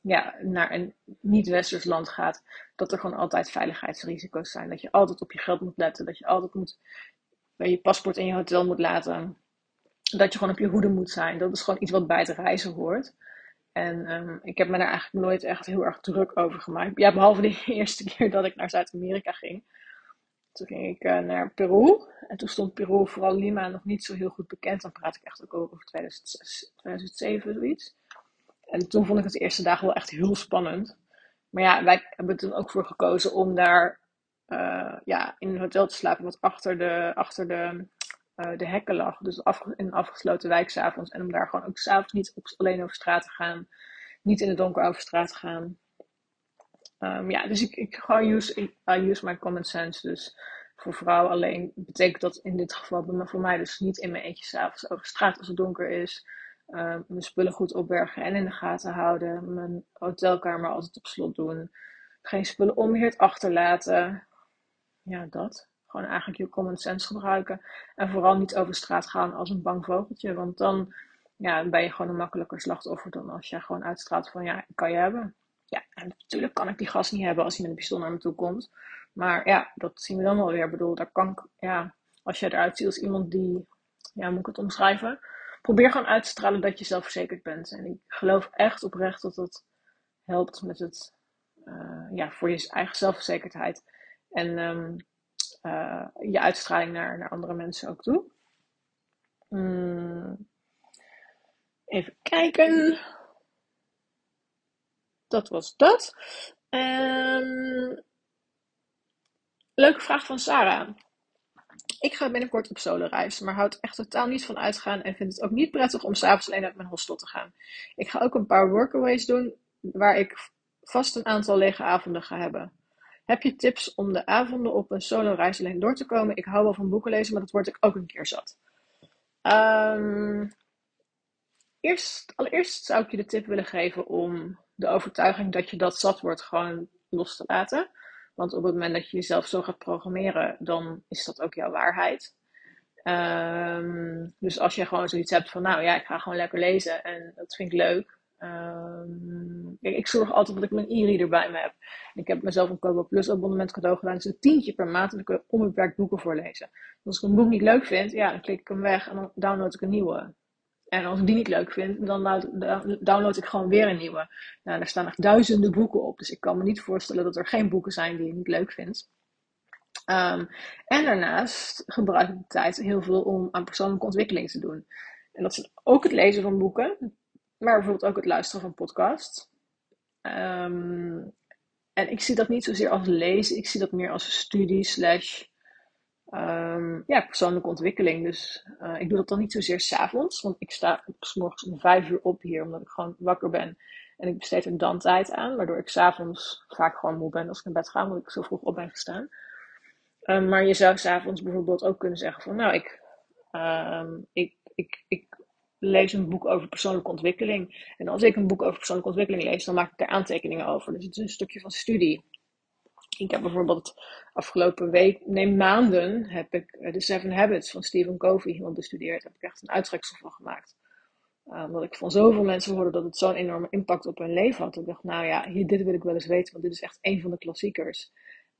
ja, naar een niet-westers land gaat, dat er gewoon altijd veiligheidsrisico's zijn. Dat je altijd op je geld moet letten. Dat je altijd moet, je paspoort in je hotel moet laten. Dat je gewoon op je hoede moet zijn. Dat is gewoon iets wat bij het reizen hoort. En um, ik heb me daar eigenlijk nooit echt heel erg druk over gemaakt. Ja, behalve de eerste keer dat ik naar Zuid-Amerika ging. Toen ging ik uh, naar Peru. En toen stond Peru, vooral Lima, nog niet zo heel goed bekend. Dan praat ik echt ook over 2006, 2007, zoiets. En toen vond ik het de eerste dagen wel echt heel spannend. Maar ja, wij hebben er toen ook voor gekozen om daar uh, ja, in een hotel te slapen wat achter de, achter de, uh, de hekken lag. Dus in een afgesloten wijk s'avonds. En om daar gewoon ook s'avonds niet op, alleen over straat te gaan. Niet in het donker over straat te gaan. Um, ja, dus ik, ik gewoon use, I use my common sense. Dus voor vrouwen alleen betekent dat in dit geval voor mij dus niet in mijn eentje s'avonds over straat als het donker is. Uh, mijn spullen goed opbergen en in de gaten houden. Mijn hotelkamer altijd op slot doen. Geen spullen onbeheerd achterlaten. Ja, dat. Gewoon eigenlijk je common sense gebruiken. En vooral niet over straat gaan als een bang vogeltje. Want dan ja, ben je gewoon een makkelijker slachtoffer dan als je gewoon uitstraalt van ja, ik kan je hebben. Ja, en natuurlijk kan ik die gas niet hebben als hij met een pistool naar me toe komt. Maar ja, dat zien we dan wel weer. Ik bedoel, daar kan ik, ja, als je eruit ziet als iemand die, ja, moet ik het omschrijven? Probeer gewoon uit te stralen dat je zelfverzekerd bent. En ik geloof echt oprecht dat dat helpt met het, uh, ja, voor je eigen zelfverzekerdheid. En um, uh, je uitstraling naar, naar andere mensen ook toe. Hmm. Even kijken. Dat was dat. Um, leuke vraag van Sarah. Ik ga binnenkort op solo reis, maar houd echt totaal niet van uitgaan en vind het ook niet prettig om s'avonds alleen uit mijn hostel te gaan. Ik ga ook een paar workaways doen waar ik vast een aantal lege avonden ga hebben. Heb je tips om de avonden op een solo reis alleen door te komen? Ik hou wel van boeken lezen, maar dat word ik ook een keer zat. Um, eerst, allereerst zou ik je de tip willen geven om de overtuiging dat je dat zat wordt gewoon los te laten. Want op het moment dat je jezelf zo gaat programmeren, dan is dat ook jouw waarheid. Um, dus als je gewoon zoiets hebt van, nou ja, ik ga gewoon lekker lezen en dat vind ik leuk. Um, ik zorg altijd dat ik mijn e-reader bij me heb. Ik heb mezelf een Kobo Plus abonnement cadeau gedaan. Dus een tientje per maand en ik kan onbeperkt boeken voorlezen. Dus als ik een boek niet leuk vind, ja, dan klik ik hem weg en dan download ik een nieuwe. En als ik die niet leuk vind, dan download ik gewoon weer een nieuwe. Nou, daar staan echt duizenden boeken op. Dus ik kan me niet voorstellen dat er geen boeken zijn die je niet leuk vindt. Um, en daarnaast gebruik ik de tijd heel veel om aan persoonlijke ontwikkeling te doen. En dat is ook het lezen van boeken, maar bijvoorbeeld ook het luisteren van podcasts. Um, en ik zie dat niet zozeer als lezen, ik zie dat meer als studie slash Um, ja, persoonlijke ontwikkeling. Dus uh, ik doe dat dan niet zozeer s'avonds, want ik sta s morgens om vijf uur op hier, omdat ik gewoon wakker ben. En ik besteed er dan tijd aan, waardoor ik s'avonds vaak gewoon moe ben als ik naar bed ga, omdat ik zo vroeg op ben gestaan. Um, maar je zou s'avonds bijvoorbeeld ook kunnen zeggen van, nou, ik, um, ik, ik, lees een boek over persoonlijke ontwikkeling. En als ik een boek over persoonlijke ontwikkeling lees, dan maak ik er aantekeningen over. Dus het is een stukje van studie. Ik heb bijvoorbeeld afgelopen week, nee maanden, heb ik de uh, Seven Habits van Stephen Covey helemaal bestudeerd. Daar heb ik echt een uittreksel van gemaakt. Uh, omdat ik van zoveel mensen hoorde dat het zo'n enorme impact op hun leven had. Ik dacht, nou ja, hier, dit wil ik wel eens weten, want dit is echt een van de klassiekers.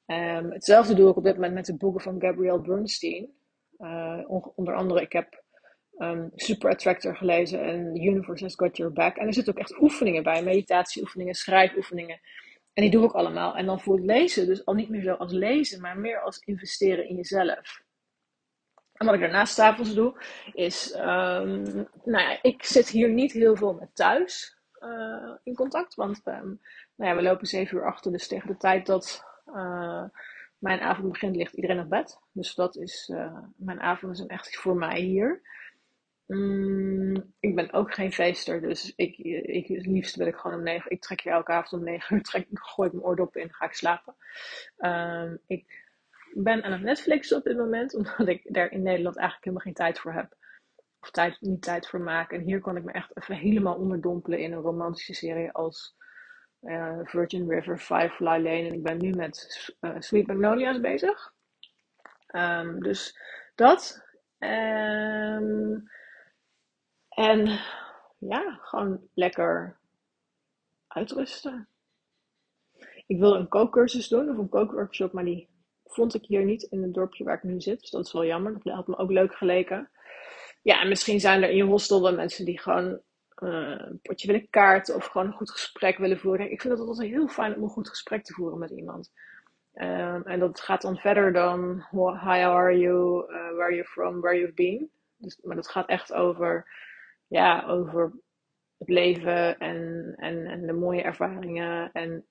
Um, hetzelfde doe ik op dit moment met de boeken van Gabrielle Bernstein. Uh, onder andere, ik heb um, Super Attractor gelezen en Universe Has Got Your Back. En er zitten ook echt oefeningen bij, meditatieoefeningen, schrijfoefeningen. En die doe ik allemaal. En dan voelt lezen dus al niet meer zo als lezen, maar meer als investeren in jezelf. En wat ik daarnaast s'avonds doe, is, um, nou ja, ik zit hier niet heel veel met thuis uh, in contact. Want um, nou ja, we lopen zeven uur achter, dus tegen de tijd dat uh, mijn avond begint, ligt iedereen op bed. Dus dat is, uh, mijn avond is echt voor mij hier. Mm, ik ben ook geen feester, dus ik, ik, het liefst wil ik gewoon om negen Ik trek hier elke avond om negen uur, trek, ik gooi mijn oordop in, ga ik slapen. Um, ik ben aan het Netflix op dit moment, omdat ik daar in Nederland eigenlijk helemaal geen tijd voor heb. Of tijd, niet tijd voor maak. En hier kan ik me echt even helemaal onderdompelen in een romantische serie als uh, Virgin River, Firefly Lane. En ik ben nu met uh, Sweet Magnolia's bezig. Um, dus dat. Um, en ja, gewoon lekker uitrusten. Ik wil een kookcursus doen of een kookworkshop, maar die vond ik hier niet in het dorpje waar ik nu zit. Dus dat is wel jammer. Dat had me ook leuk geleken. Ja, en misschien zijn er in je hostel wel mensen die gewoon uh, een potje willen kaarten of gewoon een goed gesprek willen voeren. Ik vind het altijd heel fijn om een goed gesprek te voeren met iemand. Um, en dat gaat dan verder dan hi, how are you, uh, where are you from, where you've been. Dus, maar dat gaat echt over, ja, over het leven en, en, en de mooie ervaringen. En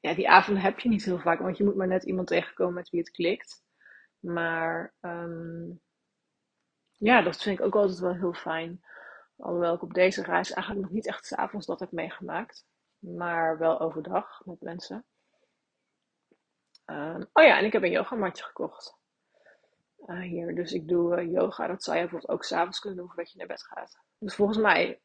ja, die avonden heb je niet heel vaak, want je moet maar net iemand tegenkomen met wie het klikt. Maar um, ja, dat vind ik ook altijd wel heel fijn. Alhoewel ik op deze reis eigenlijk nog niet echt s'avonds dat heb meegemaakt. Maar wel overdag met mensen. Um, oh ja, en ik heb een yogamatje gekocht. Hier, dus ik doe uh, yoga. Dat zou je bijvoorbeeld ook s'avonds kunnen doen voordat je naar bed gaat. Dus volgens mij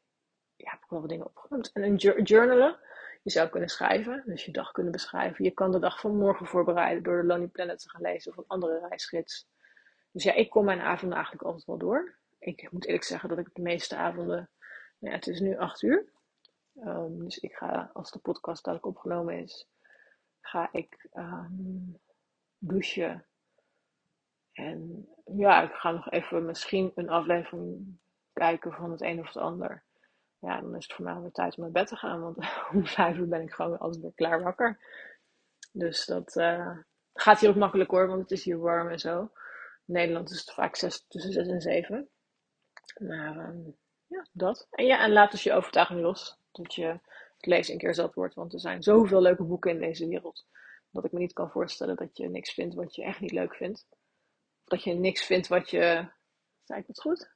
ja, heb ik wel wat dingen opgenoemd. En een journalen. Je zou kunnen schrijven, dus je dag kunnen beschrijven. Je kan de dag van morgen voorbereiden door de Lonely Planet te gaan lezen of een andere reisgids. Dus ja, ik kom mijn avonden eigenlijk altijd wel door. Ik moet eerlijk zeggen dat ik de meeste avonden, nou ja, het is nu acht uur. Um, dus ik ga, als de podcast dadelijk opgenomen is, ga ik um, douchen. En ja, ik ga nog even misschien een aflevering kijken van het een of het ander ja, dan is het voor mij weer tijd om naar bed te gaan. Want om vijf uur ben ik gewoon altijd weer klaar wakker. Dus dat uh, gaat hier ook makkelijk hoor, want het is hier warm en zo. In Nederland is het vaak tussen 6 en 7. Maar um, ja, dat. En ja, en laat dus je overtuiging los. Dat je het lezen een keer zat wordt. Want er zijn zoveel leuke boeken in deze wereld. Dat ik me niet kan voorstellen dat je niks vindt wat je echt niet leuk vindt. Dat je niks vindt wat je. Zei ik het goed?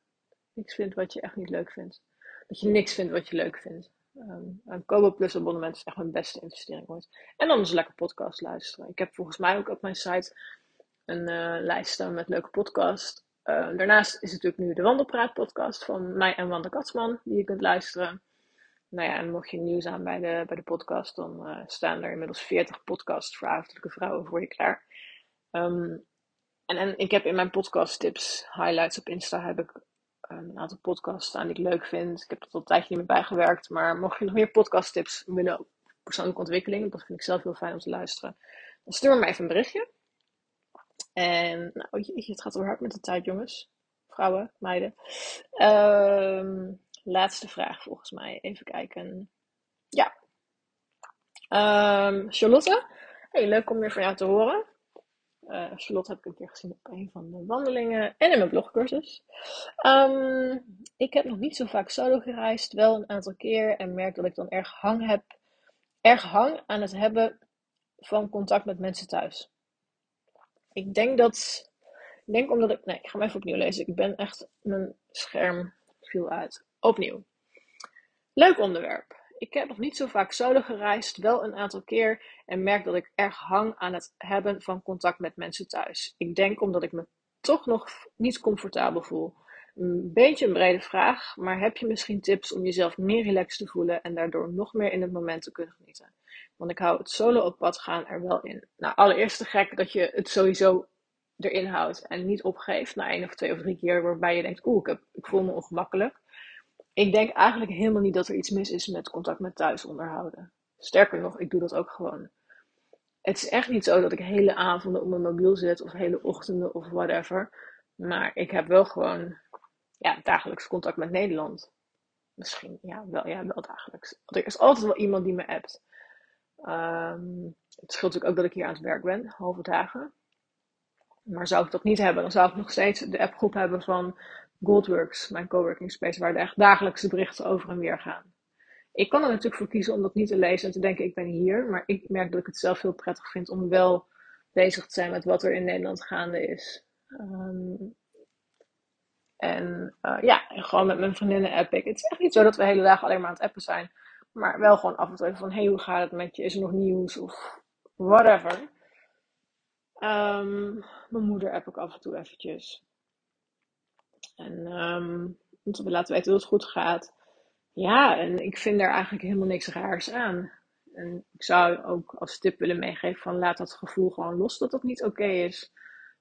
Niks vindt wat je echt niet leuk vindt dat je niks vindt wat je leuk vindt. Um, een Kobo Plus abonnement is echt mijn beste investering ooit. En dan dus lekker podcast luisteren. Ik heb volgens mij ook op mijn site een uh, lijst staan met leuke podcasts. Uh, daarnaast is natuurlijk nu de Wandelpraat podcast van mij en Wanda Katsman, die je kunt luisteren. Nou ja, en mocht je nieuws aan bij de, bij de podcast, dan uh, staan er inmiddels 40 podcasts voor avondelijke vrouwen voor je klaar. Um, en, en ik heb in mijn podcast tips, highlights op Insta, heb ik een aantal podcasts staan die ik leuk vind. Ik heb er al een tijdje niet meer bijgewerkt. Maar mocht je nog meer podcast tips willen over persoonlijke ontwikkeling, dat vind ik zelf heel fijn om te luisteren. Dan stuur me even een berichtje. En nou, het gaat wel hard met de tijd, jongens. Vrouwen, meiden. Um, laatste vraag volgens mij. Even kijken. Ja. Um, Charlotte. Hey, leuk om weer van jou te horen. Uh, Charlotte heb ik een keer gezien op een van de wandelingen en in mijn blogcursus. Um, ik heb nog niet zo vaak solo gereisd, wel een aantal keer en merk dat ik dan erg hang, heb, erg hang aan het hebben van contact met mensen thuis. Ik denk dat Ik denk omdat ik. Nee, ik ga hem even opnieuw lezen. Ik ben echt. Mijn scherm viel uit. Opnieuw. Leuk onderwerp. Ik heb nog niet zo vaak solo gereisd, wel een aantal keer en merk dat ik erg hang aan het hebben van contact met mensen thuis. Ik denk omdat ik me toch nog niet comfortabel voel. Een beetje een brede vraag, maar heb je misschien tips om jezelf meer relaxed te voelen en daardoor nog meer in het moment te kunnen genieten? Want ik hou het solo op pad gaan er wel in. Nou, allereerst te gek dat je het sowieso erin houdt en niet opgeeft na één of twee of drie keer waarbij je denkt, oeh, ik, ik voel me ongemakkelijk. Ik denk eigenlijk helemaal niet dat er iets mis is met contact met thuis onderhouden. Sterker nog, ik doe dat ook gewoon. Het is echt niet zo dat ik hele avonden op mijn mobiel zit of hele ochtenden of whatever. Maar ik heb wel gewoon ja, dagelijks contact met Nederland. Misschien, ja, wel, ja, wel dagelijks. Er is altijd wel iemand die me appt. Um, het scheelt natuurlijk ook dat ik hier aan het werk ben, halve dagen. Maar zou ik dat niet hebben, dan zou ik nog steeds de appgroep hebben van Goldworks, mijn coworking space, waar de echt dagelijkse berichten over en weer gaan. Ik kan er natuurlijk voor kiezen om dat niet te lezen en te denken ik ben hier, maar ik merk dat ik het zelf heel prettig vind om wel bezig te zijn met wat er in Nederland gaande is. Um, en uh, ja, gewoon met mijn vriendinnen app ik. Het is echt niet zo dat we de hele dagen alleen maar aan het appen zijn. Maar wel gewoon af en toe even van, hey, hoe gaat het met je? Is er nog nieuws? Of whatever. Um, mijn moeder app ik af en toe eventjes. En um, moeten we laten weten dat het goed gaat. Ja, en ik vind daar eigenlijk helemaal niks raars aan. En ik zou ook als tip willen meegeven van laat dat gevoel gewoon los dat dat niet oké is.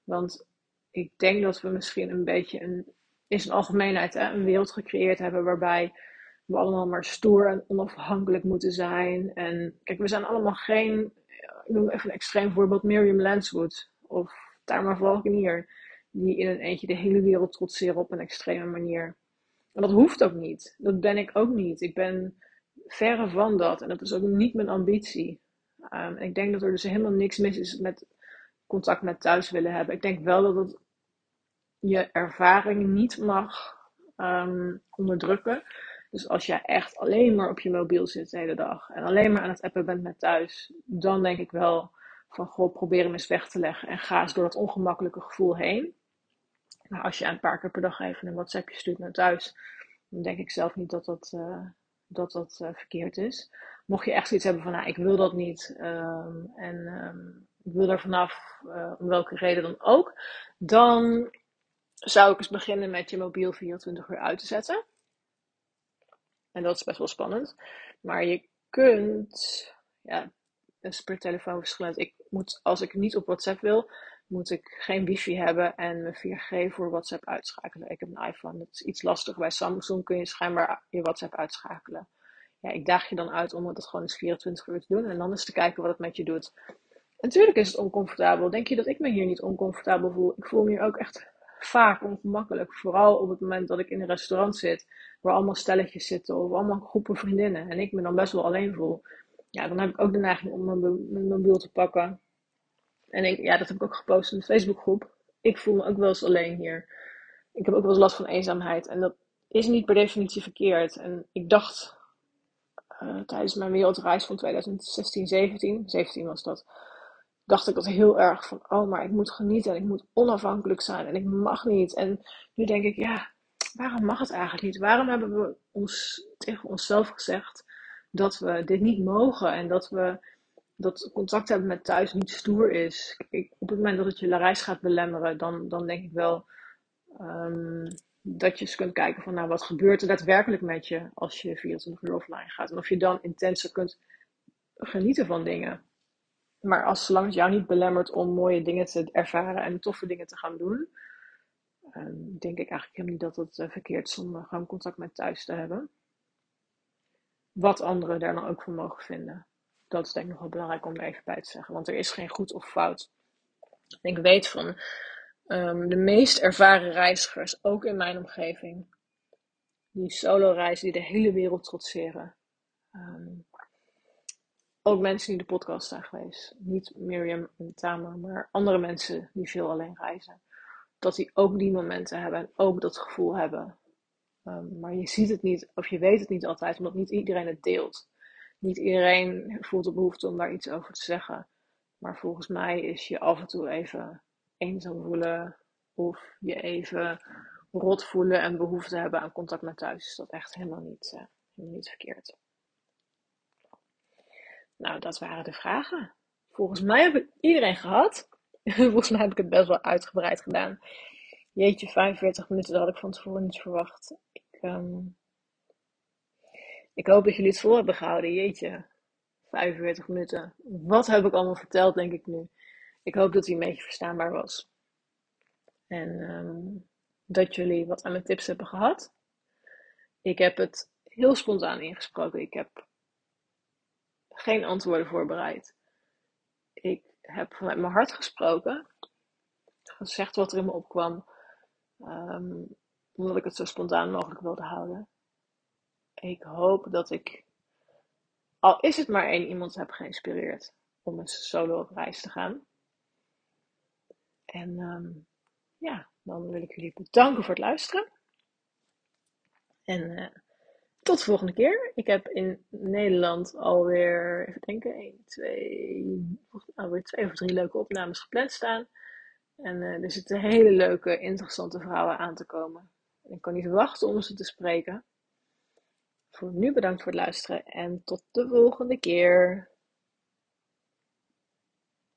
Want ik denk dat we misschien een beetje een, is een algemeenheid, hè, een wereld gecreëerd hebben waarbij we allemaal maar stoer en onafhankelijk moeten zijn. En kijk, we zijn allemaal geen, ik noem even een extreem voorbeeld, Miriam Lanswood of Tamara Valkenier, die in een eentje de hele wereld trotseren op een extreme manier. En dat hoeft ook niet. Dat ben ik ook niet. Ik ben verre van dat. En dat is ook niet mijn ambitie. Um, ik denk dat er dus helemaal niks mis is met contact met thuis willen hebben. Ik denk wel dat het je ervaring niet mag um, onderdrukken. Dus als jij echt alleen maar op je mobiel zit de hele dag en alleen maar aan het appen bent met thuis, dan denk ik wel van goh, probeer hem eens weg te leggen en ga eens door dat ongemakkelijke gevoel heen. Maar als je een paar keer per dag even een WhatsAppje stuurt naar thuis, dan denk ik zelf niet dat dat, uh, dat, dat uh, verkeerd is. Mocht je echt zoiets hebben van, nou, ik wil dat niet um, en um, ik wil er vanaf, uh, om welke reden dan ook, dan zou ik eens beginnen met je mobiel 24 uur uit te zetten. En dat is best wel spannend. Maar je kunt, ja, is per telefoon verschillend. Ik moet, als ik niet op WhatsApp wil, moet ik geen wifi hebben en mijn 4G voor WhatsApp uitschakelen. Ik heb een iPhone, dat is iets lastig. Bij Samsung kun je schijnbaar je WhatsApp uitschakelen. Ja, ik daag je dan uit om het gewoon eens 24 uur te doen en dan eens te kijken wat het met je doet. Natuurlijk is het oncomfortabel. Denk je dat ik me hier niet oncomfortabel voel? Ik voel me hier ook echt vaak ongemakkelijk. Vooral op het moment dat ik in een restaurant zit, waar allemaal stelletjes zitten of allemaal groepen vriendinnen. En ik me dan best wel alleen voel. Ja, dan heb ik ook de neiging om mijn mobiel te pakken. En ja, dat heb ik ook gepost in de Facebookgroep. Ik voel me ook wel eens alleen hier. Ik heb ook wel eens last van eenzaamheid. En dat is niet per definitie verkeerd. En ik dacht uh, tijdens mijn wereldreis van 2016, 17, 17 was dat dacht ik dat heel erg van, oh, maar ik moet genieten en ik moet onafhankelijk zijn en ik mag niet. En nu denk ik, ja, waarom mag het eigenlijk niet? Waarom hebben we ons tegen onszelf gezegd dat we dit niet mogen en dat we dat contact hebben met thuis niet stoer is? Ik, op het moment dat het je reis gaat belemmeren, dan, dan denk ik wel um, dat je eens kunt kijken van, nou, wat gebeurt er daadwerkelijk met je als je 24 uur offline gaat? En of je dan intenser kunt genieten van dingen. Maar als zolang het jou niet belemmert om mooie dingen te ervaren en toffe dingen te gaan doen, um, denk ik eigenlijk helemaal niet dat het uh, verkeerd is om uh, gewoon contact met thuis te hebben. Wat anderen daar dan ook van mogen vinden. Dat is denk ik nog wel belangrijk om er even bij te zeggen. Want er is geen goed of fout. Ik weet van um, de meest ervaren reizigers, ook in mijn omgeving, die solo reizen, die de hele wereld trotseren. Um, ook mensen die de podcast zijn geweest. Niet Miriam en Tamer, maar andere mensen die veel alleen reizen. Dat die ook die momenten hebben en ook dat gevoel hebben. Um, maar je ziet het niet, of je weet het niet altijd, omdat niet iedereen het deelt. Niet iedereen voelt de behoefte om daar iets over te zeggen. Maar volgens mij is je af en toe even eenzaam voelen of je even rot voelen en behoefte hebben aan contact met thuis, is dat echt helemaal niet, helemaal niet verkeerd. Nou, dat waren de vragen. Volgens mij heb ik iedereen gehad. Volgens mij heb ik het best wel uitgebreid gedaan. Jeetje, 45 minuten, dat had ik van tevoren niet verwacht. Ik, um, ik hoop dat jullie het vol hebben gehouden. Jeetje, 45 minuten. Wat heb ik allemaal verteld, denk ik nu. Ik hoop dat hij een beetje verstaanbaar was. En um, dat jullie wat aan mijn tips hebben gehad. Ik heb het heel spontaan ingesproken. Ik heb geen antwoorden voorbereid. Ik heb vanuit mijn hart gesproken. Gezegd wat er in me opkwam. Um, omdat ik het zo spontaan mogelijk wilde houden. Ik hoop dat ik, al is het maar één iemand, heb geïnspireerd om eens solo op reis te gaan. En um, ja, dan wil ik jullie bedanken voor het luisteren. En uh, tot de volgende keer. Ik heb in Nederland alweer, even denken, 1, 2, alweer twee of drie leuke opnames gepland staan. En uh, er zitten hele leuke, interessante vrouwen aan te komen. En ik kan niet wachten om ze te spreken. Voor nu bedankt voor het luisteren en tot de volgende keer.